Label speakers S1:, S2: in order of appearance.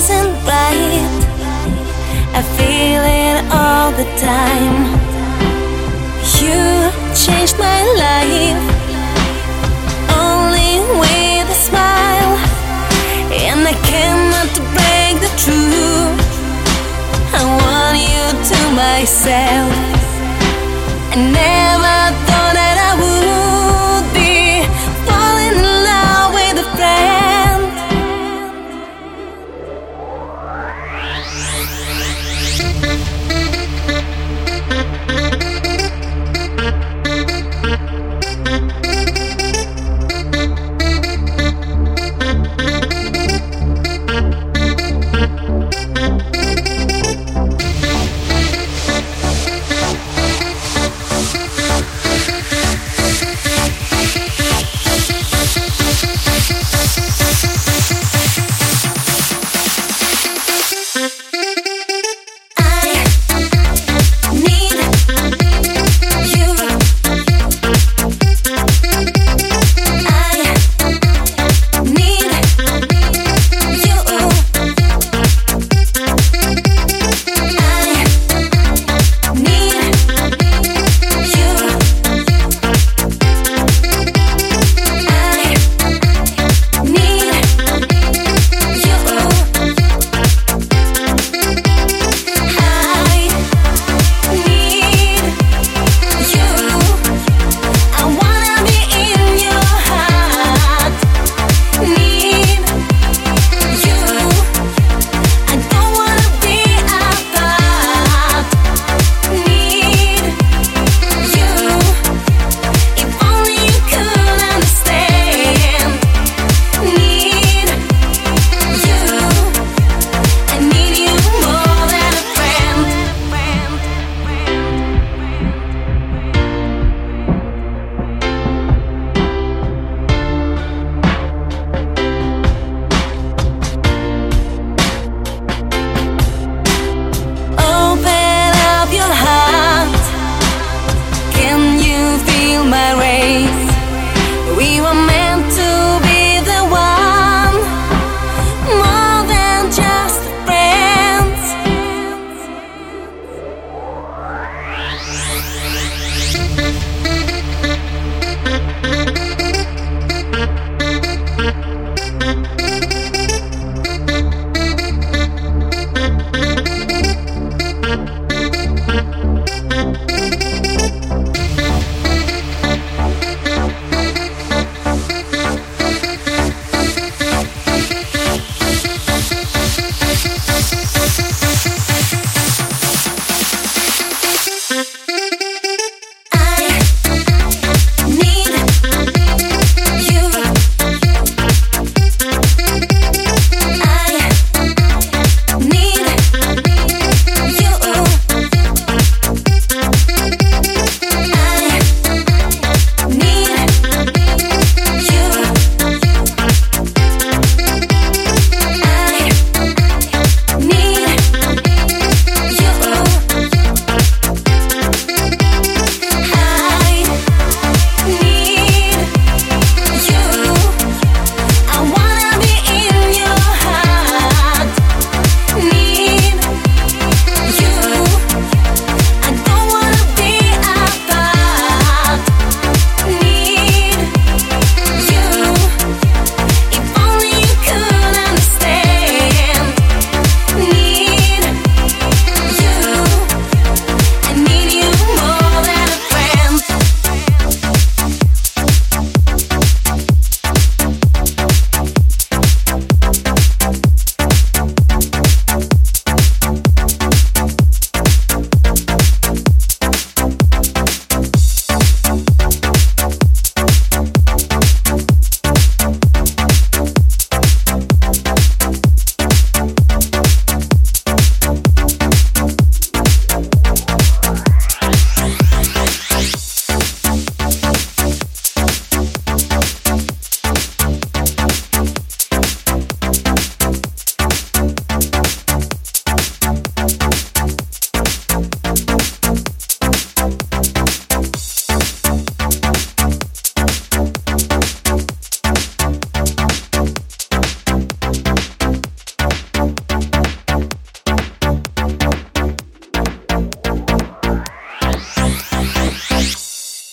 S1: isn't right. I feel it all the time. You changed my life only with a smile, and I cannot break the truth. I want you to myself. I never